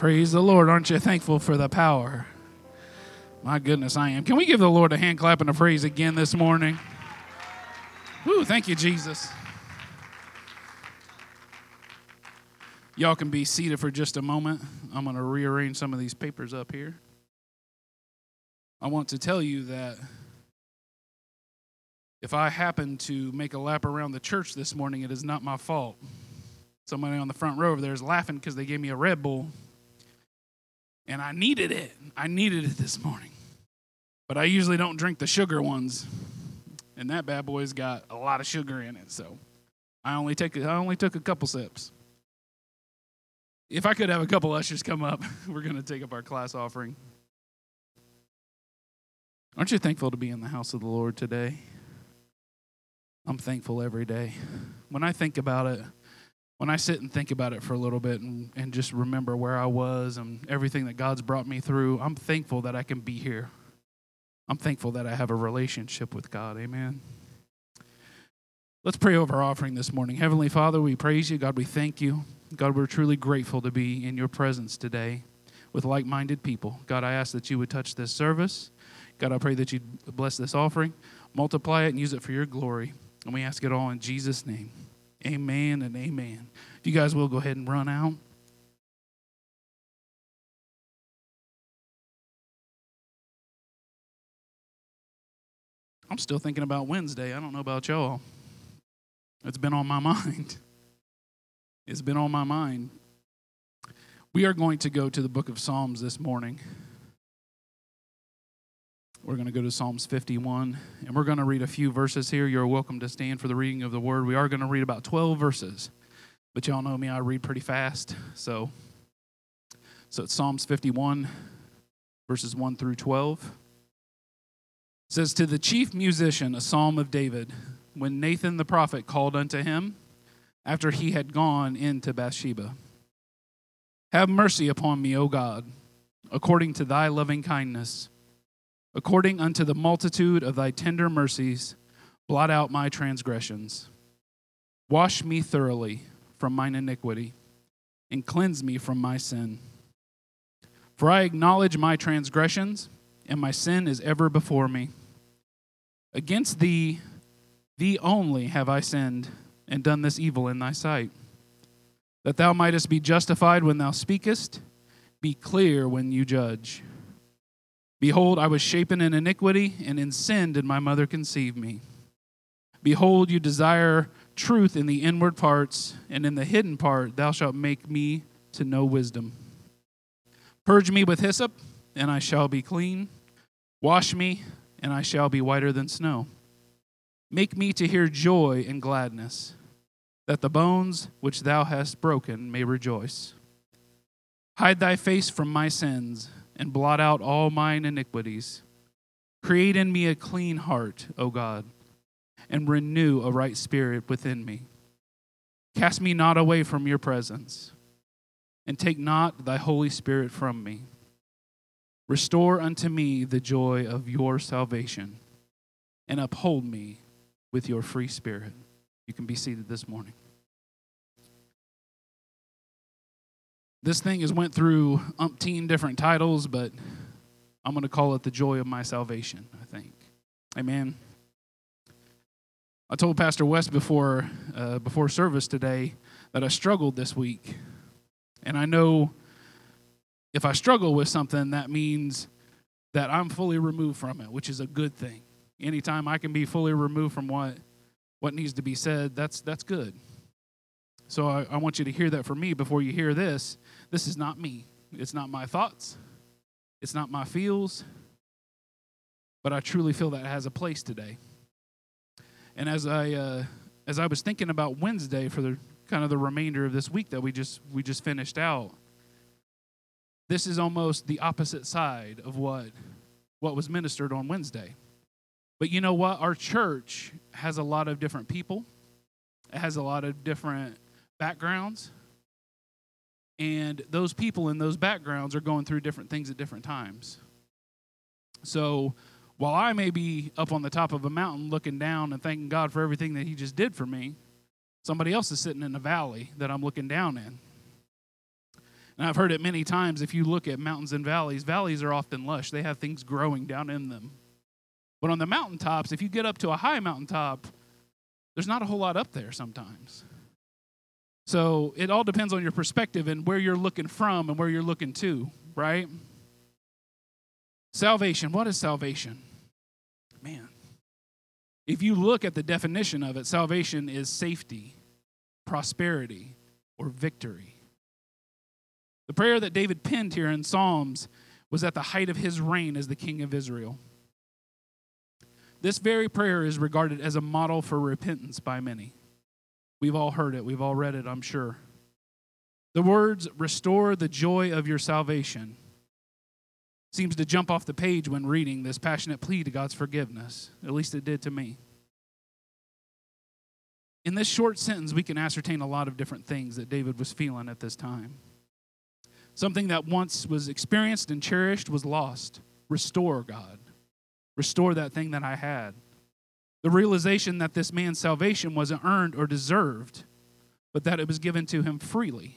praise the Lord. Aren't you thankful for the power? My goodness, I am. Can we give the Lord a hand clap and a praise again this morning? Woo, thank you, Jesus. Y'all can be seated for just a moment. I'm going to rearrange some of these papers up here. I want to tell you that if I happen to make a lap around the church this morning, it is not my fault. Somebody on the front row over there is laughing because they gave me a Red Bull and I needed it. I needed it this morning. But I usually don't drink the sugar ones, and that bad boy's got a lot of sugar in it. So I only take I only took a couple sips. If I could have a couple ushers come up, we're going to take up our class offering. Aren't you thankful to be in the house of the Lord today? I'm thankful every day. When I think about it, when I sit and think about it for a little bit and, and just remember where I was and everything that God's brought me through, I'm thankful that I can be here. I'm thankful that I have a relationship with God. Amen. Let's pray over our offering this morning. Heavenly Father, we praise you. God, we thank you. God, we're truly grateful to be in your presence today with like minded people. God, I ask that you would touch this service. God, I pray that you'd bless this offering, multiply it, and use it for your glory. And we ask it all in Jesus' name. Amen and amen. If you guys will go ahead and run out. I'm still thinking about Wednesday. I don't know about y'all. It's been on my mind. It's been on my mind. We are going to go to the book of Psalms this morning. We're going to go to Psalms 51, and we're going to read a few verses here. You're welcome to stand for the reading of the word. We are going to read about 12 verses, but y'all know me, I read pretty fast. So, so it's Psalms 51, verses 1 through 12. It says, To the chief musician, a psalm of David, when Nathan the prophet called unto him after he had gone into Bathsheba. Have mercy upon me, O God, according to thy loving kindness According unto the multitude of thy tender mercies, blot out my transgressions. Wash me thoroughly from mine iniquity, and cleanse me from my sin. For I acknowledge my transgressions, and my sin is ever before me. Against thee, thee only have I sinned, and done this evil in thy sight, that thou mightest be justified when thou speakest, be clear when you judge. Behold, I was shapen in iniquity, and in sin did my mother conceive me. Behold, you desire truth in the inward parts, and in the hidden part thou shalt make me to know wisdom. Purge me with hyssop, and I shall be clean. Wash me, and I shall be whiter than snow. Make me to hear joy and gladness, that the bones which thou hast broken may rejoice. Hide thy face from my sins and blot out all mine iniquities. Create in me a clean heart, O God, and renew a right spirit within me. Cast me not away from your presence, and take not thy Holy Spirit from me. Restore unto me the joy of your salvation, and uphold me with your free spirit. You can be seated this morning. This thing has went through umpteen different titles, but I'm going to call it the joy of my salvation, I think. Amen. I told Pastor West before, uh, before service today that I struggled this week. And I know if I struggle with something, that means that I'm fully removed from it, which is a good thing. Anytime I can be fully removed from what, what needs to be said, that's, that's good. So I, I want you to hear that for me before you hear this. This is not me. It's not my thoughts. It's not my feels. But I truly feel that it has a place today. And as I uh, as I was thinking about Wednesday for the kind of the remainder of this week that we just we just finished out, this is almost the opposite side of what what was ministered on Wednesday. But you know what? Our church has a lot of different people. It has a lot of different backgrounds. And those people in those backgrounds are going through different things at different times. So while I may be up on the top of a mountain looking down and thanking God for everything that He just did for me, somebody else is sitting in a valley that I'm looking down in. And I've heard it many times if you look at mountains and valleys, valleys are often lush, they have things growing down in them. But on the mountaintops, if you get up to a high mountaintop, there's not a whole lot up there sometimes. So it all depends on your perspective and where you're looking from and where you're looking to, right? Salvation. What is salvation? Man. If you look at the definition of it, salvation is safety, prosperity, or victory. The prayer that David penned here in Psalms was at the height of his reign as the king of Israel. This very prayer is regarded as a model for repentance by many. We've all heard it, we've all read it, I'm sure. The words, restore the joy of your salvation, seems to jump off the page when reading this passionate plea to God's forgiveness. At least it did to me. In this short sentence, we can ascertain a lot of different things that David was feeling at this time. Something that once was experienced and cherished was lost. Restore, God. Restore that thing that I had. The realization that this man's salvation wasn't earned or deserved, but that it was given to him freely.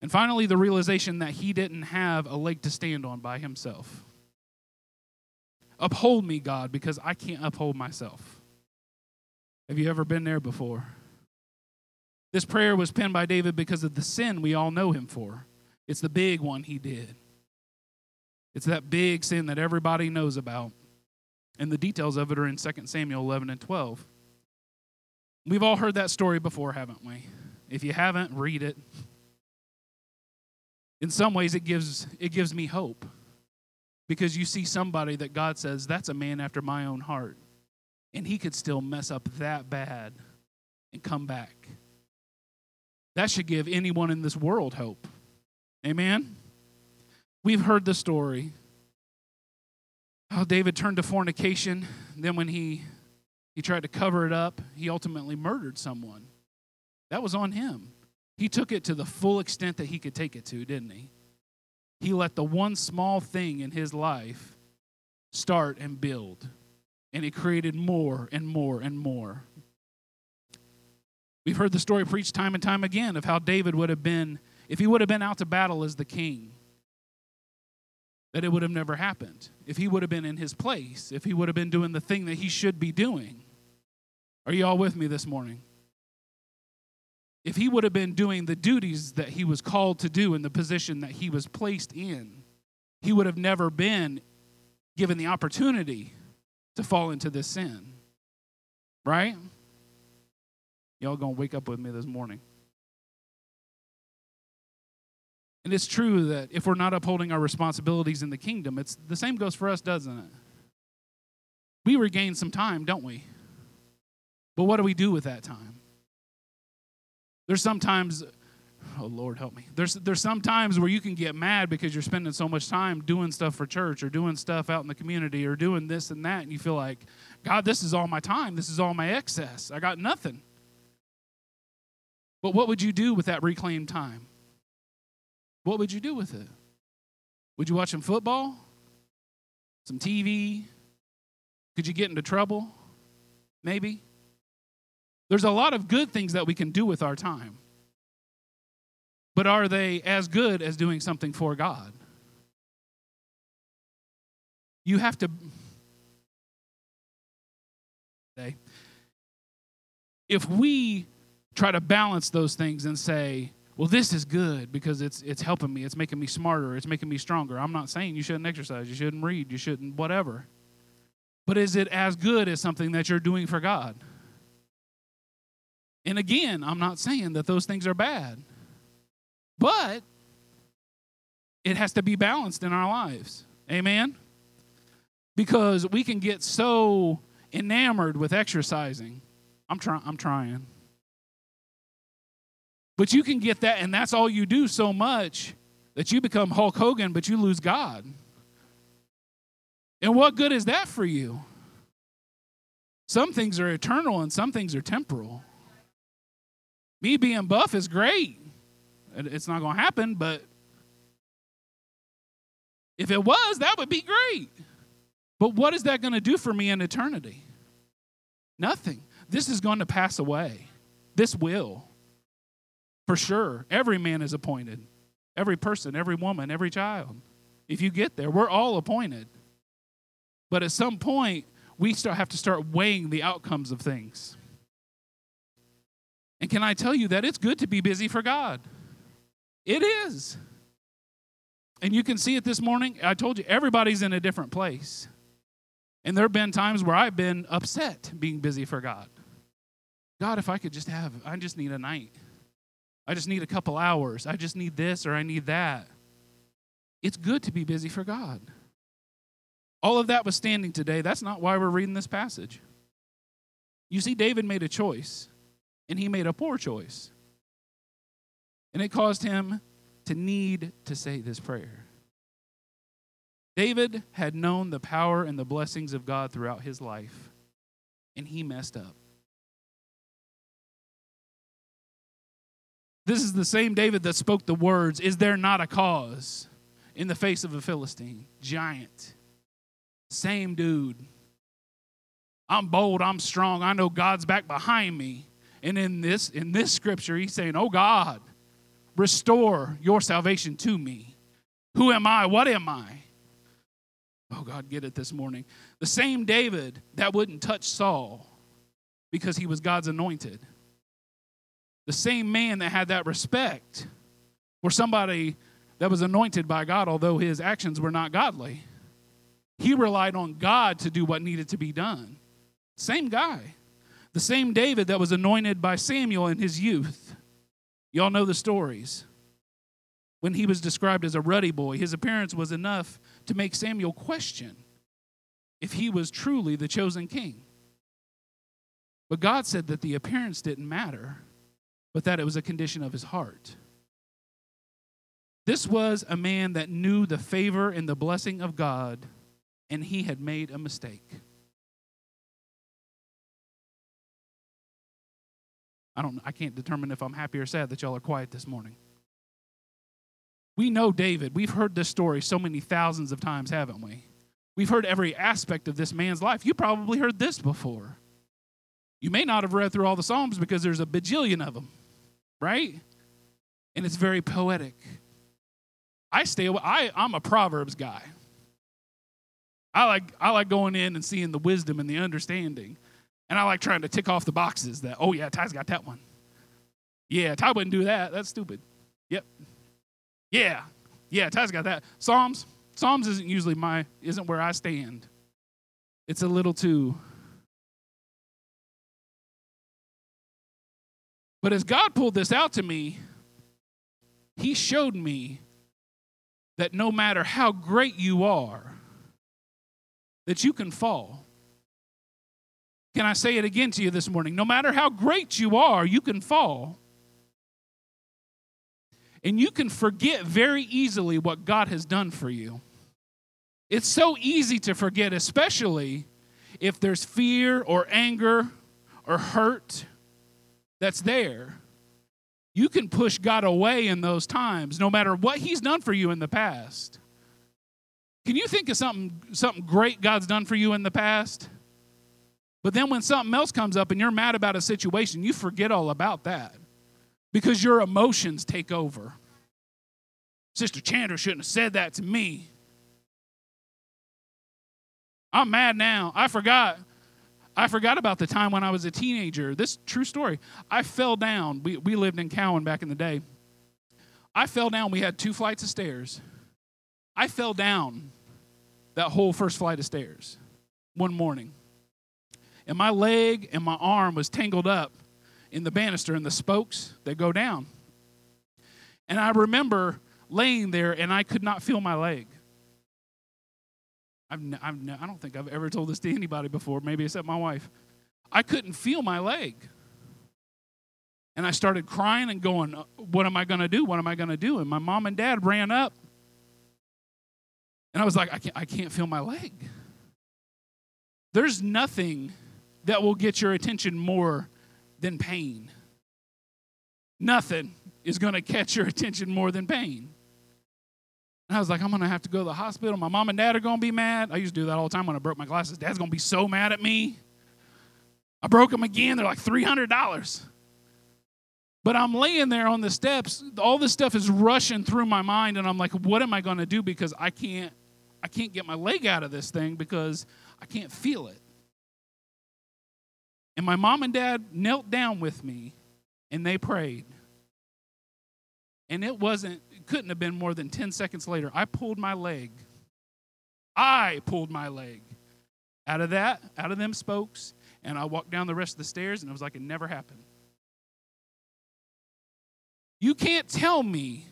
And finally, the realization that he didn't have a leg to stand on by himself. Uphold me, God, because I can't uphold myself. Have you ever been there before? This prayer was penned by David because of the sin we all know him for. It's the big one he did. It's that big sin that everybody knows about. And the details of it are in 2 Samuel 11 and 12. We've all heard that story before, haven't we? If you haven't, read it. In some ways, it gives, it gives me hope because you see somebody that God says, that's a man after my own heart. And he could still mess up that bad and come back. That should give anyone in this world hope. Amen? We've heard the story how David turned to fornication. Then, when he, he tried to cover it up, he ultimately murdered someone. That was on him. He took it to the full extent that he could take it to, didn't he? He let the one small thing in his life start and build, and it created more and more and more. We've heard the story preached time and time again of how David would have been, if he would have been out to battle as the king, that it would have never happened. If he would have been in his place, if he would have been doing the thing that he should be doing. Are you all with me this morning? If he would have been doing the duties that he was called to do in the position that he was placed in, he would have never been given the opportunity to fall into this sin. Right? Y'all gonna wake up with me this morning. And it's true that if we're not upholding our responsibilities in the kingdom, it's the same goes for us, doesn't it? We regain some time, don't we? But what do we do with that time? There's sometimes, oh Lord help me. There's there's some times where you can get mad because you're spending so much time doing stuff for church or doing stuff out in the community or doing this and that, and you feel like, God, this is all my time. This is all my excess. I got nothing. But what would you do with that reclaimed time? What would you do with it? Would you watch some football? Some TV? Could you get into trouble? Maybe. There's a lot of good things that we can do with our time. But are they as good as doing something for God? you have to if we try to balance those things and say well this is good because it's it's helping me. It's making me smarter. It's making me stronger. I'm not saying you shouldn't exercise. You shouldn't read. You shouldn't whatever. But is it as good as something that you're doing for god? And again i'm not saying that those things are bad but it has to be balanced in our lives. Amen? Because we can get so enamored with exercising. I'm trying i'm trying but you can get that, and that's all you do so much that you become Hulk Hogan, but you lose God. And what good is that for you? Some things are eternal and some things are temporal. Me being buff is great. It's not going to happen, but if it was, that would be great. But what is that going to do for me in eternity? Nothing. This is going to pass away. This will. For sure. Every man is appointed. Every person, every woman, every child. If you get there, we're all appointed. But at some point, we start, have to start weighing the outcomes of things. And can I tell you that it's good to be busy for God? It is. And you can see it this morning. I told you, everybody's in a different place. And there have been times where I've been upset being busy for God. God, if I could just have, I just need a night. I just need a couple hours. I just need this or I need that. It's good to be busy for God. All of that was standing today. That's not why we're reading this passage. You see, David made a choice, and he made a poor choice. And it caused him to need to say this prayer. David had known the power and the blessings of God throughout his life, and he messed up. This is the same David that spoke the words, Is there not a cause? in the face of a Philistine, giant. Same dude. I'm bold, I'm strong, I know God's back behind me. And in this in this scripture, he's saying, Oh God, restore your salvation to me. Who am I? What am I? Oh God, get it this morning. The same David that wouldn't touch Saul because he was God's anointed the same man that had that respect for somebody that was anointed by God, although his actions were not godly. He relied on God to do what needed to be done. Same guy. The same David that was anointed by Samuel in his youth. Y'all know the stories. When he was described as a ruddy boy, his appearance was enough to make Samuel question if he was truly the chosen king. But God said that the appearance didn't matter but that it was a condition of his heart. This was a man that knew the favor and the blessing of God, and he had made a mistake. I don't I can't determine if I'm happy or sad that y'all are quiet this morning. We know David. We've heard this story so many thousands of times, haven't we? We've heard every aspect of this man's life. You probably heard this before. You may not have read through all the Psalms because there's a bajillion of them right? And it's very poetic. I stay away, I, I'm a Proverbs guy. I like, I like going in and seeing the wisdom and the understanding. And I like trying to tick off the boxes that, oh, yeah, Ty's got that one. Yeah, Ty wouldn't do that. That's stupid. Yep. Yeah. Yeah, Ty's got that. Psalms. Psalms isn't usually my, isn't where I stand. It's a little too But as God pulled this out to me, He showed me that no matter how great you are, that you can fall. Can I say it again to you this morning? No matter how great you are, you can fall. And you can forget very easily what God has done for you. It's so easy to forget, especially if there's fear or anger or hurt that's there. You can push God away in those times, no matter what He's done for you in the past. Can you think of something, something great God's done for you in the past? But then when something else comes up and you're mad about a situation, you forget all about that because your emotions take over. Sister Chandler shouldn't have said that to me. I'm mad now. I forgot. I forgot about the time when I was a teenager. This true story. I fell down. We, we lived in Cowan back in the day. I fell down. We had two flights of stairs. I fell down that whole first flight of stairs one morning. And my leg and my arm was tangled up in the banister and the spokes that go down. And I remember laying there and I could not feel my leg. I've, I've, I don't think I've ever told this to anybody before, maybe except my wife. I couldn't feel my leg. And I started crying and going, uh, What am I going to do? What am I going to do? And my mom and dad ran up. And I was like, I can't, I can't feel my leg. There's nothing that will get your attention more than pain. Nothing is going to catch your attention more than pain. And I was like, I'm going to have to go to the hospital. My mom and dad are going to be mad. I used to do that all the time when I broke my glasses. Dad's going to be so mad at me. I broke them again. They're like $300. But I'm laying there on the steps. All this stuff is rushing through my mind and I'm like, what am I going to do because I can't I can't get my leg out of this thing because I can't feel it. And my mom and dad knelt down with me and they prayed. And it wasn't couldn't have been more than 10 seconds later. I pulled my leg. I pulled my leg out of that, out of them spokes, and I walked down the rest of the stairs, and it was like it never happened. You can't tell me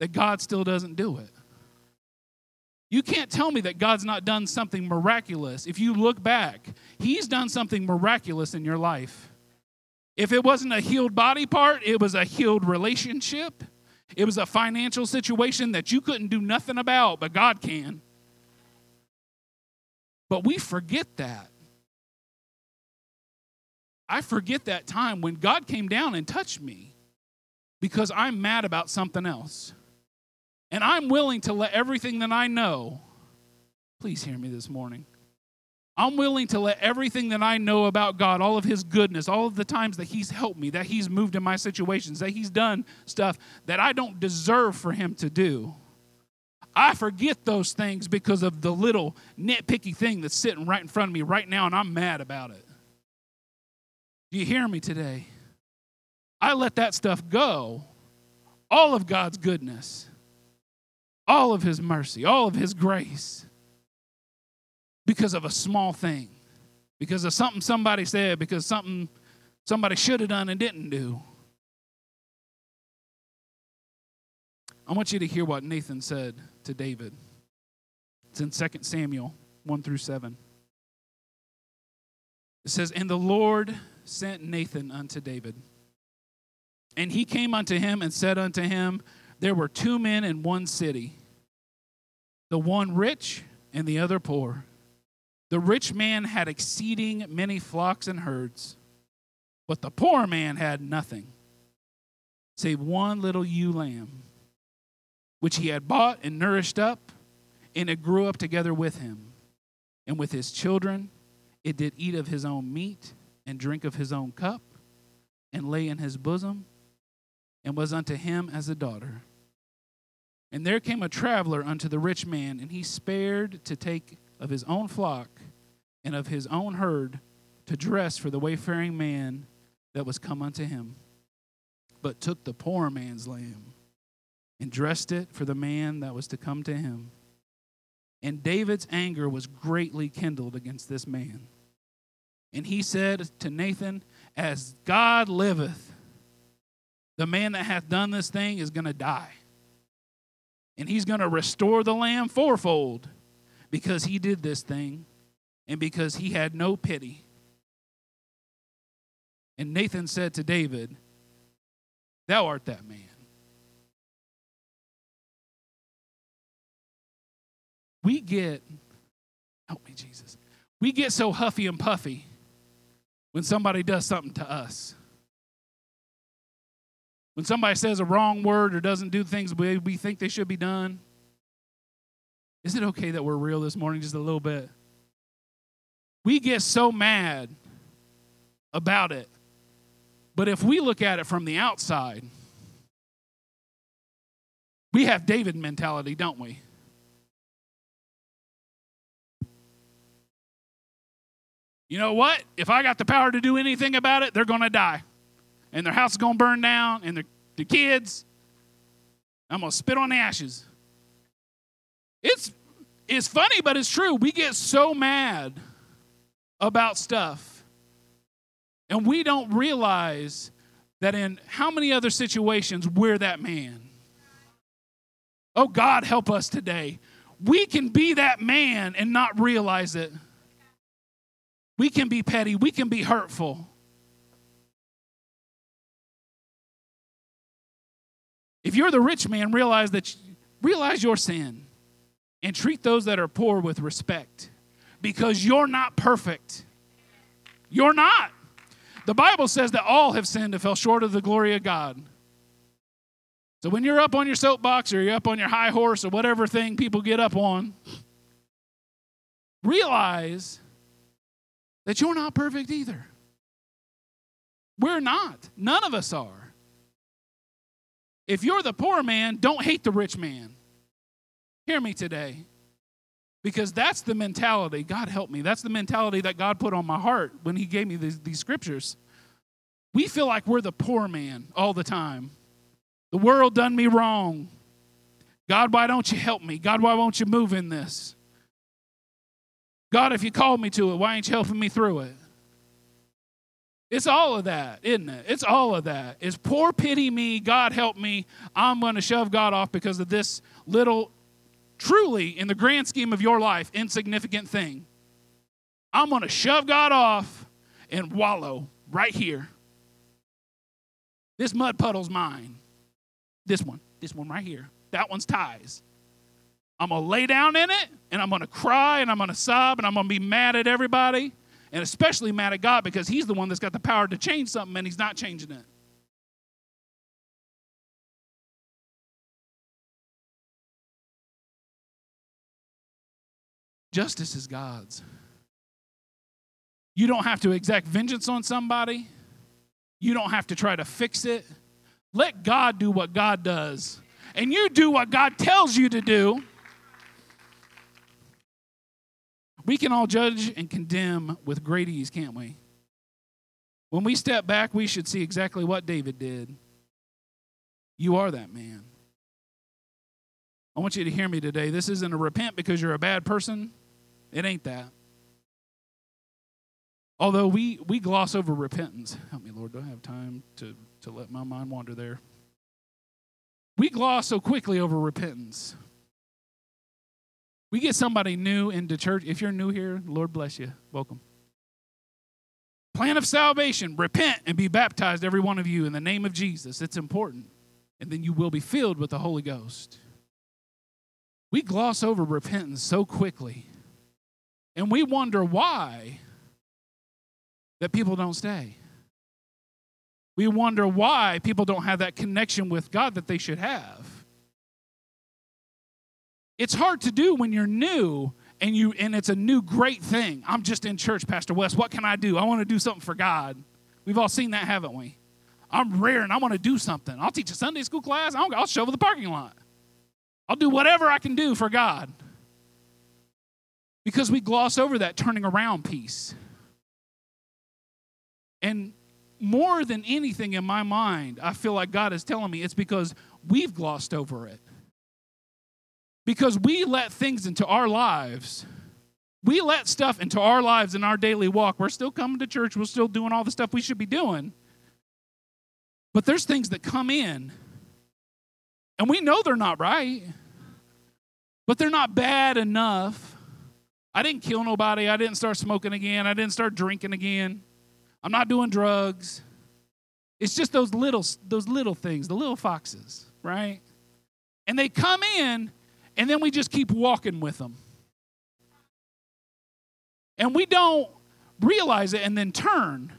that God still doesn't do it. You can't tell me that God's not done something miraculous. If you look back, He's done something miraculous in your life. If it wasn't a healed body part, it was a healed relationship. It was a financial situation that you couldn't do nothing about, but God can. But we forget that. I forget that time when God came down and touched me because I'm mad about something else. And I'm willing to let everything that I know, please hear me this morning. I'm willing to let everything that I know about God, all of His goodness, all of the times that He's helped me, that He's moved in my situations, that He's done stuff that I don't deserve for Him to do. I forget those things because of the little nitpicky thing that's sitting right in front of me right now, and I'm mad about it. Do you hear me today? I let that stuff go. All of God's goodness, all of His mercy, all of His grace because of a small thing, because of something somebody said, because something somebody should have done and didn't do. I want you to hear what Nathan said to David. It's in 2 Samuel 1 through 7. It says, And the Lord sent Nathan unto David. And he came unto him and said unto him, There were two men in one city, the one rich and the other poor. The rich man had exceeding many flocks and herds, but the poor man had nothing save one little ewe lamb, which he had bought and nourished up, and it grew up together with him. And with his children, it did eat of his own meat and drink of his own cup, and lay in his bosom, and was unto him as a daughter. And there came a traveler unto the rich man, and he spared to take of his own flock and of his own herd to dress for the wayfaring man that was come unto him, but took the poor man's lamb and dressed it for the man that was to come to him. And David's anger was greatly kindled against this man. And he said to Nathan, As God liveth, the man that hath done this thing is going to die. And he's going to restore the lamb fourfold because he did this thing and because he had no pity. And Nathan said to David, Thou art that man. We get, help me, Jesus. We get so huffy and puffy when somebody does something to us. When somebody says a wrong word or doesn't do things way we think they should be done. Is it okay that we're real this morning just a little bit? We get so mad about it. But if we look at it from the outside, we have David mentality, don't we? You know what? If I got the power to do anything about it, they're going to die. And their house is going to burn down, and the, the kids, I'm going to spit on the ashes. It's, it's funny, but it's true. We get so mad about stuff, and we don't realize that in how many other situations we're that man. Oh, God, help us today. We can be that man and not realize it. We can be petty, we can be hurtful. If you're the rich man, realize that realize your sin and treat those that are poor with respect because you're not perfect. You're not. The Bible says that all have sinned and fell short of the glory of God. So when you're up on your soapbox or you're up on your high horse or whatever thing people get up on, realize that you're not perfect either. We're not. None of us are. If you're the poor man, don't hate the rich man. Hear me today. Because that's the mentality, God help me, that's the mentality that God put on my heart when He gave me these, these scriptures. We feel like we're the poor man all the time. The world done me wrong. God, why don't you help me? God, why won't you move in this? God, if you called me to it, why ain't you helping me through it? It's all of that, isn't it? It's all of that. It's poor pity me, God help me. I'm going to shove God off because of this little, truly, in the grand scheme of your life, insignificant thing. I'm going to shove God off and wallow right here. This mud puddle's mine. This one, this one right here. That one's Ty's. I'm going to lay down in it and I'm going to cry and I'm going to sob and I'm going to be mad at everybody and especially mad at God because He's the one that's got the power to change something and He's not changing it. Justice is God's. You don't have to exact vengeance on somebody. You don't have to try to fix it. Let God do what God does. And you do what God tells you to do. We can all judge and condemn with great ease, can't we? When we step back, we should see exactly what David did. You are that man. I want you to hear me today. This isn't a repent because you're a bad person. It ain't that. Although we, we gloss over repentance. Help me, Lord. Do I have time to, to let my mind wander there? We gloss so quickly over repentance. We get somebody new into church. If you're new here, Lord bless you. Welcome. Plan of salvation repent and be baptized, every one of you, in the name of Jesus. It's important. And then you will be filled with the Holy Ghost. We gloss over repentance so quickly. And we wonder why that people don't stay. We wonder why people don't have that connection with God that they should have. It's hard to do when you're new and you and it's a new great thing. I'm just in church, Pastor West. What can I do? I want to do something for God. We've all seen that, haven't we? I'm rare and I want to do something. I'll teach a Sunday school class. I'll, shovel the parking lot. I'll do whatever I can do for God. Because we gloss over that turning around piece. And more than anything in my mind, I feel like God is telling me it's because we've glossed over it because we let things into our lives. We let stuff into our lives in our daily walk. We're still coming to church, we're still doing all the stuff we should be doing. But there's things that come in, and we know they're not right, but they're not bad enough. I didn't kill nobody. I didn't start smoking again. I didn't start drinking again. I'm not doing drugs. It's just those little those little things, the little foxes, right? And they come in and then we just keep walking with them. And we don't realize it and then turn.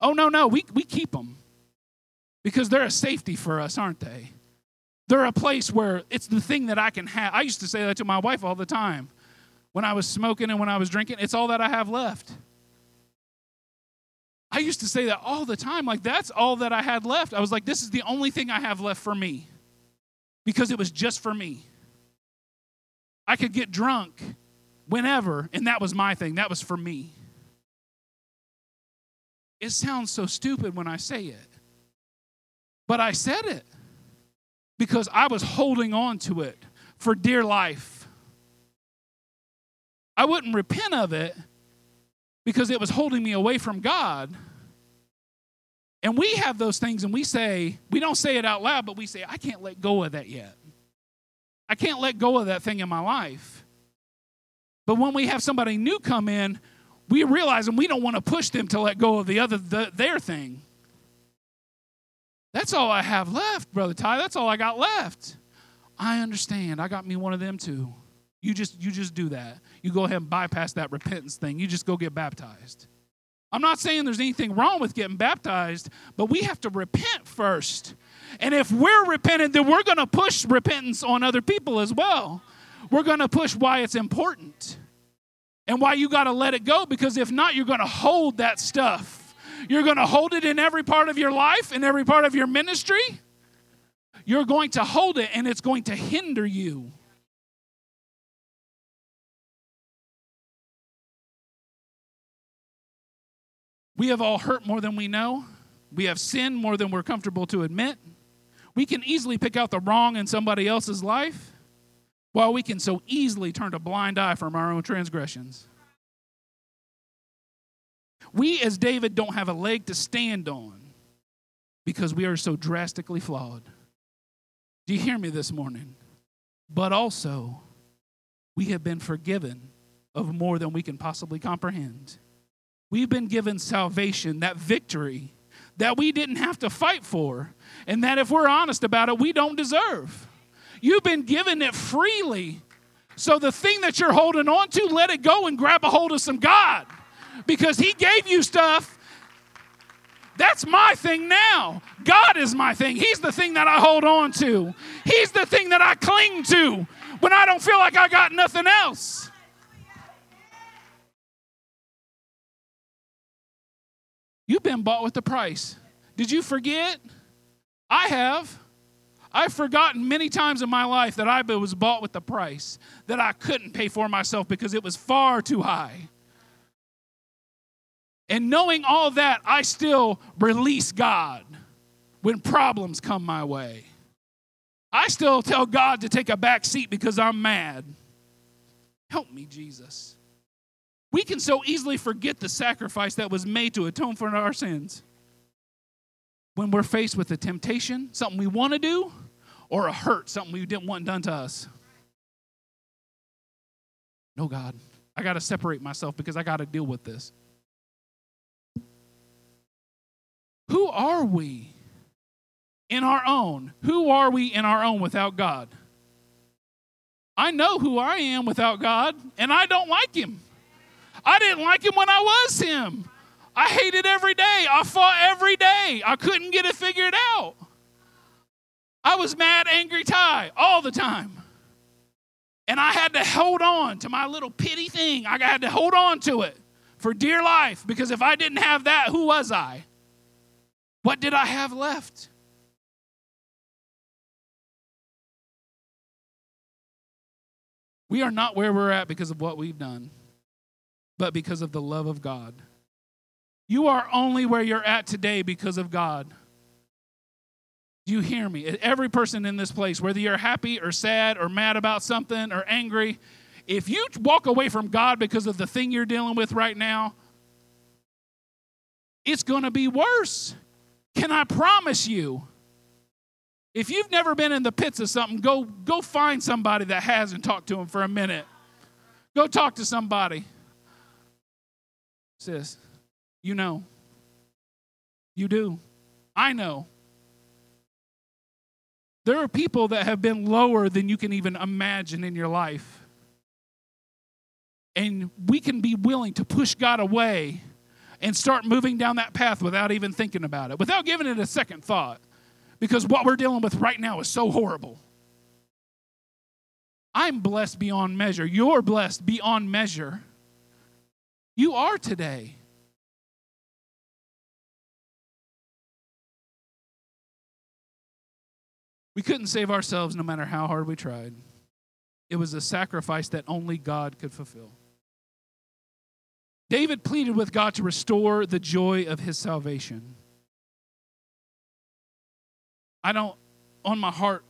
Oh, no, no, we, we keep them because they're a safety for us, aren't they? They're a place where it's the thing that I can have. I used to say that to my wife all the time when I was smoking and when I was drinking. It's all that I have left. I used to say that all the time. Like, that's all that I had left. I was like, this is the only thing I have left for me because it was just for me. I could get drunk whenever, and that was my thing. That was for me. It sounds so stupid when I say it. But I said it because I was holding on to it for dear life. I wouldn't repent of it because it was holding me away from God. And we have those things and we say, we don't say it out loud, but we say, I can't let go of that yet. I can't let go of that thing in my life. But when we have somebody new come in, we realize and we don't want to push them to let go of the other the, their thing. That's all I have left, brother Ty. That's all I got left. I understand. I got me one of them too. You just you just do that. You go ahead and bypass that repentance thing. You just go get baptized. I'm not saying there's anything wrong with getting baptized, but we have to repent first. And if we're repentant, then we're going to push repentance on other people as well. We're going to push why it's important and why you got to let it go because if not, you're going to hold that stuff. You're going to hold it in every part of your life, in every part of your ministry. You're going to hold it and it's going to hinder you. We have all hurt more than we know. We have sinned more than we're comfortable to admit. We can easily pick out the wrong in somebody else's life, while we can so easily turn a blind eye from our own transgressions. We, as David, don't have a leg to stand on because we are so drastically flawed. Do you hear me this morning? But also, we have been forgiven of more than we can possibly comprehend. We've been given salvation, that victory that we didn't have to fight for, and that if we're honest about it, we don't deserve. You've been given it freely. So the thing that you're holding on to, let it go and grab a hold of some God because He gave you stuff. That's my thing now. God is my thing. He's the thing that I hold on to, He's the thing that I cling to when I don't feel like I got nothing else. You've been bought with a price. Did you forget? I have. I've forgotten many times in my life that I was bought with a price that I couldn't pay for myself because it was far too high. And knowing all that, I still release God when problems come my way. I still tell God to take a back seat because I'm mad. Help me, Jesus. We can so easily forget the sacrifice that was made to atone for our sins when we're faced with a temptation, something we want to do, or a hurt, something we didn't want done to us. No, God, I got to separate myself because I got to deal with this. Who are we in our own? Who are we in our own without God? I know who I am without God, and I don't like Him. I didn't like him when I was him. I hated every day. I fought every day. I couldn't get it figured out. I was mad, angry Ty all the time. And I had to hold on to my little pity thing. I had to hold on to it for dear life because if I didn't have that, who was I? What did I have left? We are not where we're at because of what we've done but because of the love of God. You are only where you're at today because of God. Do you hear me? Every person in this place, whether you're happy or sad or mad about something or angry, if you walk away from God because of the thing you're dealing with right now, it's going to be worse. Can I promise you? If you've never been in the pits of something, go go find somebody that has and talk to them for a minute. Go talk to somebody. Sis, you know. You do. I know. There are people that have been lower than you can even imagine in your life. And we can be willing to push God away and start moving down that path without even thinking about it, without giving it a second thought, because what we're dealing with right now is so horrible. I'm blessed beyond measure. You're blessed beyond measure. You are today. We couldn't save ourselves no matter how hard we tried. It was a sacrifice that only God could fulfill. David pleaded with God to restore the joy of his salvation. I don't, on my heart,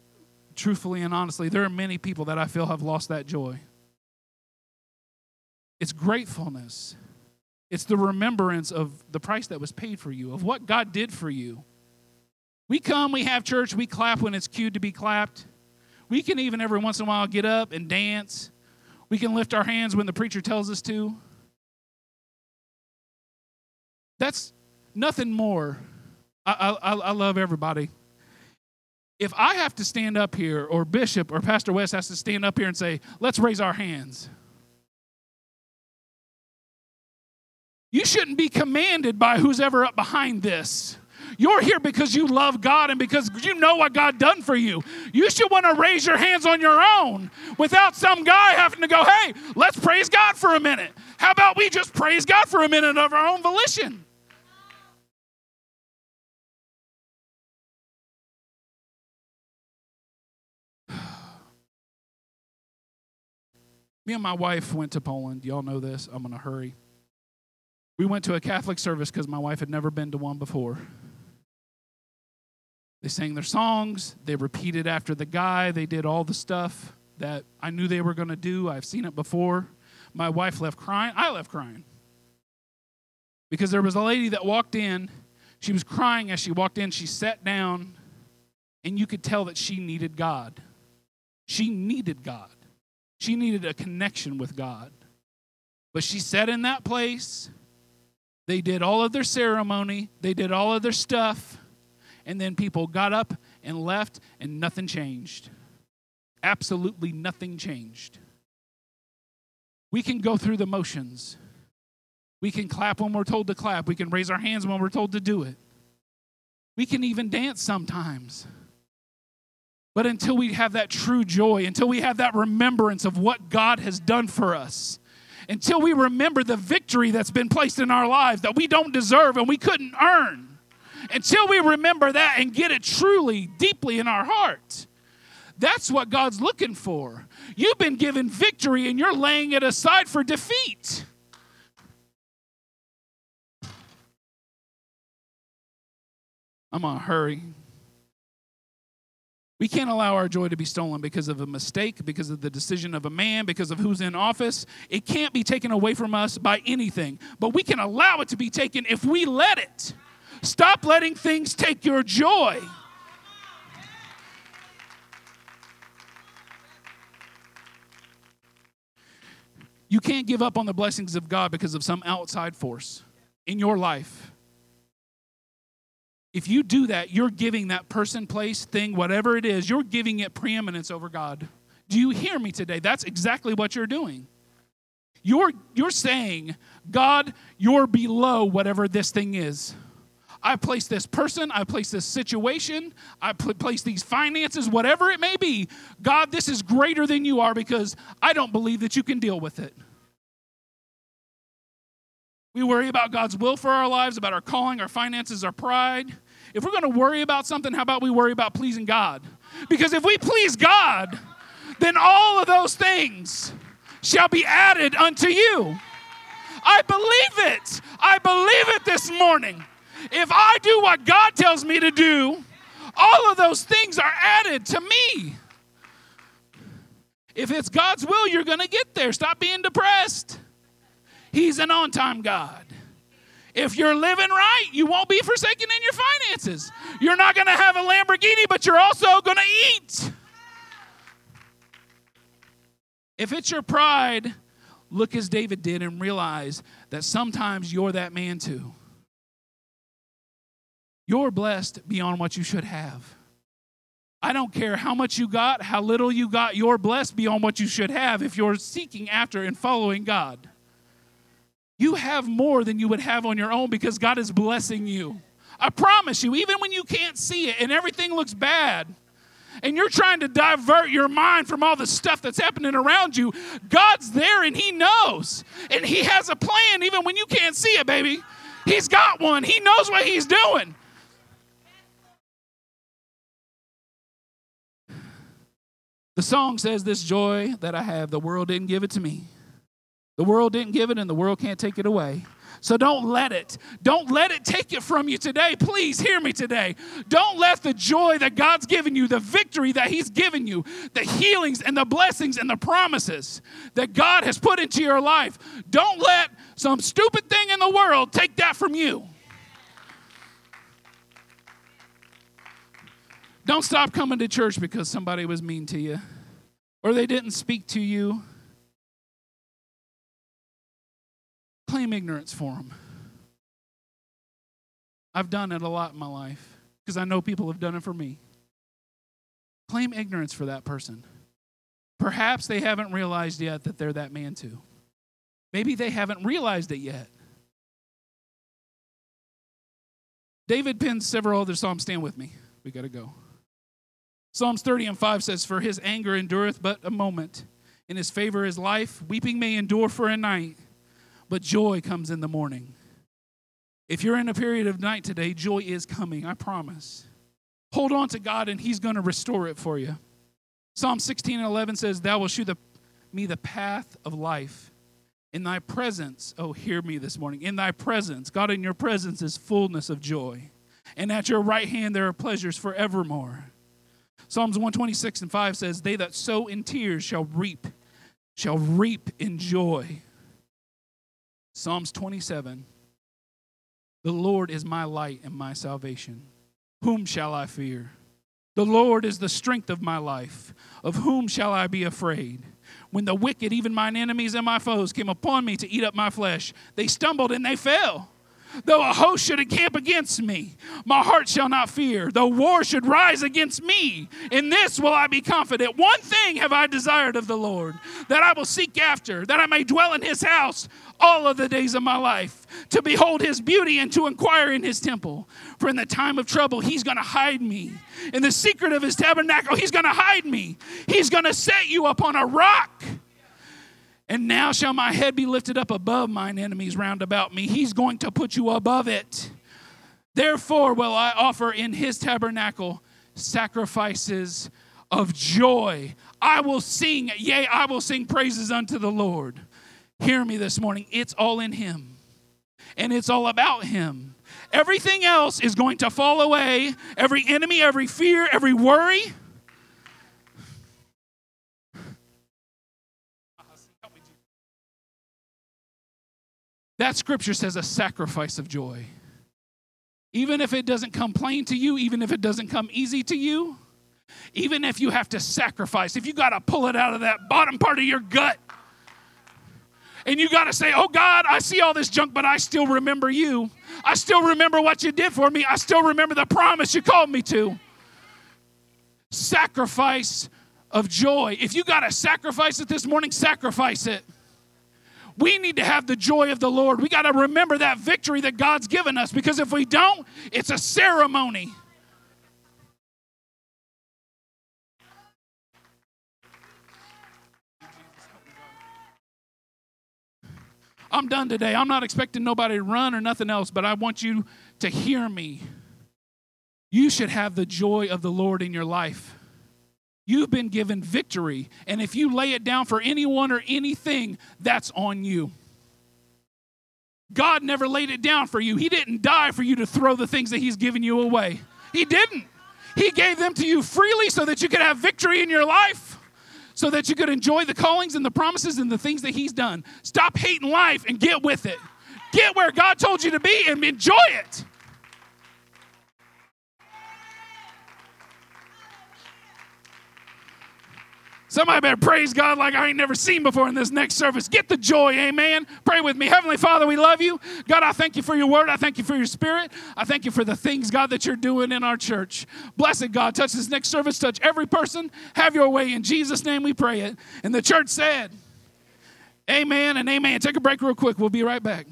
truthfully and honestly, there are many people that I feel have lost that joy. It's gratefulness. It's the remembrance of the price that was paid for you, of what God did for you. We come, we have church, we clap when it's cued to be clapped. We can even every once in a while get up and dance. We can lift our hands when the preacher tells us to. That's nothing more. I, I, I love everybody. If I have to stand up here, or Bishop or Pastor West has to stand up here and say, let's raise our hands. You shouldn't be commanded by who's ever up behind this. You're here because you love God and because you know what God done for you. You should want to raise your hands on your own without some guy having to go, hey, let's praise God for a minute. How about we just praise God for a minute of our own volition? Me and my wife went to Poland. Y'all know this. I'm going to hurry. We went to a Catholic service because my wife had never been to one before. They sang their songs, they repeated after the guy, they did all the stuff that I knew they were going to do. I've seen it before. My wife left crying. I left crying. Because there was a lady that walked in. She was crying as she walked in. She sat down, and you could tell that she needed God. She needed God. She needed a connection with God. But she sat in that place. They did all of their ceremony, they did all of their stuff and then people got up and left, and nothing changed. Absolutely nothing changed. We can go through the motions. We can clap when we're told to clap. We can raise our hands when we're told to do it. We can even dance sometimes. But until we have that true joy, until we have that remembrance of what God has done for us, until we remember the victory that's been placed in our lives that we don't deserve and we couldn't earn, until we remember that and get it truly, deeply in our heart. That's what God's looking for. You've been given victory and you're laying it aside for defeat. I'm going to hurry. We can't allow our joy to be stolen because of a mistake, because of the decision of a man, because of who's in office. It can't be taken away from us by anything, but we can allow it to be taken if we let it. Stop letting things take your joy. You can't give up on the blessings of God because of some outside force in your life. If you do that, you're giving that person, place, thing, whatever it is, you're giving it preeminence over God. Do you hear me today? That's exactly what you're doing. You're, you're saying, God, you're below whatever this thing is. I place this person, I place this situation, I place these finances, whatever it may be. God, this is greater than you are because I don't believe that you can deal with it. We worry about God's will for our lives, about our calling, our finances, our pride. If we're going to worry about something, how about we worry about pleasing God? Because if we please God, then all of those things shall be added unto you. I believe it. I believe it this morning. If I do what God tells me to do, all of those things are added to me. If it's God's will, you're going to get there. Stop being depressed. He's an on time God. If you're living right, you won't be forsaken in your finances. You're not going to have a Lamborghini, but you're also going to eat. If it's your pride, look as David did and realize that sometimes you're that man too. You're blessed beyond what you should have. I don't care how much you got, how little you got, you're blessed beyond what you should have if you're seeking after and following God. You have more than you would have on your own because God is blessing you. I promise you, even when you can't see it and everything looks bad, and you're trying to divert your mind from all the stuff that's happening around you, God's there and He knows. And He has a plan even when you can't see it, baby. He's got one, He knows what He's doing. The song says, This joy that I have, the world didn't give it to me. The world didn't give it, and the world can't take it away. So don't let it. Don't let it take it from you today. Please hear me today. Don't let the joy that God's given you, the victory that He's given you, the healings and the blessings and the promises that God has put into your life, don't let some stupid thing in the world take that from you. Don't stop coming to church because somebody was mean to you or they didn't speak to you claim ignorance for them. I've done it a lot in my life because I know people have done it for me. Claim ignorance for that person. Perhaps they haven't realized yet that they're that man too. Maybe they haven't realized it yet. David pins several other Psalms. Stand with me. We got to go. Psalms 30 and 5 says, For his anger endureth but a moment. In his favor is life. Weeping may endure for a night, but joy comes in the morning. If you're in a period of night today, joy is coming, I promise. Hold on to God and He's going to restore it for you. Psalm 16 and 11 says, Thou wilt shew the, me the path of life. In thy presence, oh, hear me this morning. In thy presence, God, in your presence is fullness of joy. And at your right hand there are pleasures forevermore. Psalms 126 and 5 says, They that sow in tears shall reap, shall reap in joy. Psalms 27 The Lord is my light and my salvation. Whom shall I fear? The Lord is the strength of my life. Of whom shall I be afraid? When the wicked, even mine enemies and my foes, came upon me to eat up my flesh, they stumbled and they fell. Though a host should encamp against me, my heart shall not fear. Though war should rise against me, in this will I be confident. One thing have I desired of the Lord, that I will seek after, that I may dwell in his house all of the days of my life, to behold his beauty and to inquire in his temple. For in the time of trouble, he's going to hide me. In the secret of his tabernacle, he's going to hide me. He's going to set you upon a rock. And now shall my head be lifted up above mine enemies round about me. He's going to put you above it. Therefore, will I offer in his tabernacle sacrifices of joy. I will sing, yea, I will sing praises unto the Lord. Hear me this morning. It's all in him, and it's all about him. Everything else is going to fall away. Every enemy, every fear, every worry That scripture says a sacrifice of joy. Even if it doesn't come plain to you, even if it doesn't come easy to you, even if you have to sacrifice, if you got to pull it out of that bottom part of your gut, and you got to say, Oh God, I see all this junk, but I still remember you. I still remember what you did for me. I still remember the promise you called me to. Sacrifice of joy. If you got to sacrifice it this morning, sacrifice it. We need to have the joy of the Lord. We got to remember that victory that God's given us because if we don't, it's a ceremony. I'm done today. I'm not expecting nobody to run or nothing else, but I want you to hear me. You should have the joy of the Lord in your life. You've been given victory. And if you lay it down for anyone or anything, that's on you. God never laid it down for you. He didn't die for you to throw the things that He's given you away. He didn't. He gave them to you freely so that you could have victory in your life, so that you could enjoy the callings and the promises and the things that He's done. Stop hating life and get with it. Get where God told you to be and enjoy it. Somebody better praise God like I ain't never seen before in this next service. Get the joy, amen. Pray with me. Heavenly Father, we love you. God, I thank you for your word. I thank you for your spirit. I thank you for the things, God, that you're doing in our church. Blessed God, touch this next service, touch every person. Have your way. In Jesus' name we pray it. And the church said, Amen and amen. Take a break real quick. We'll be right back.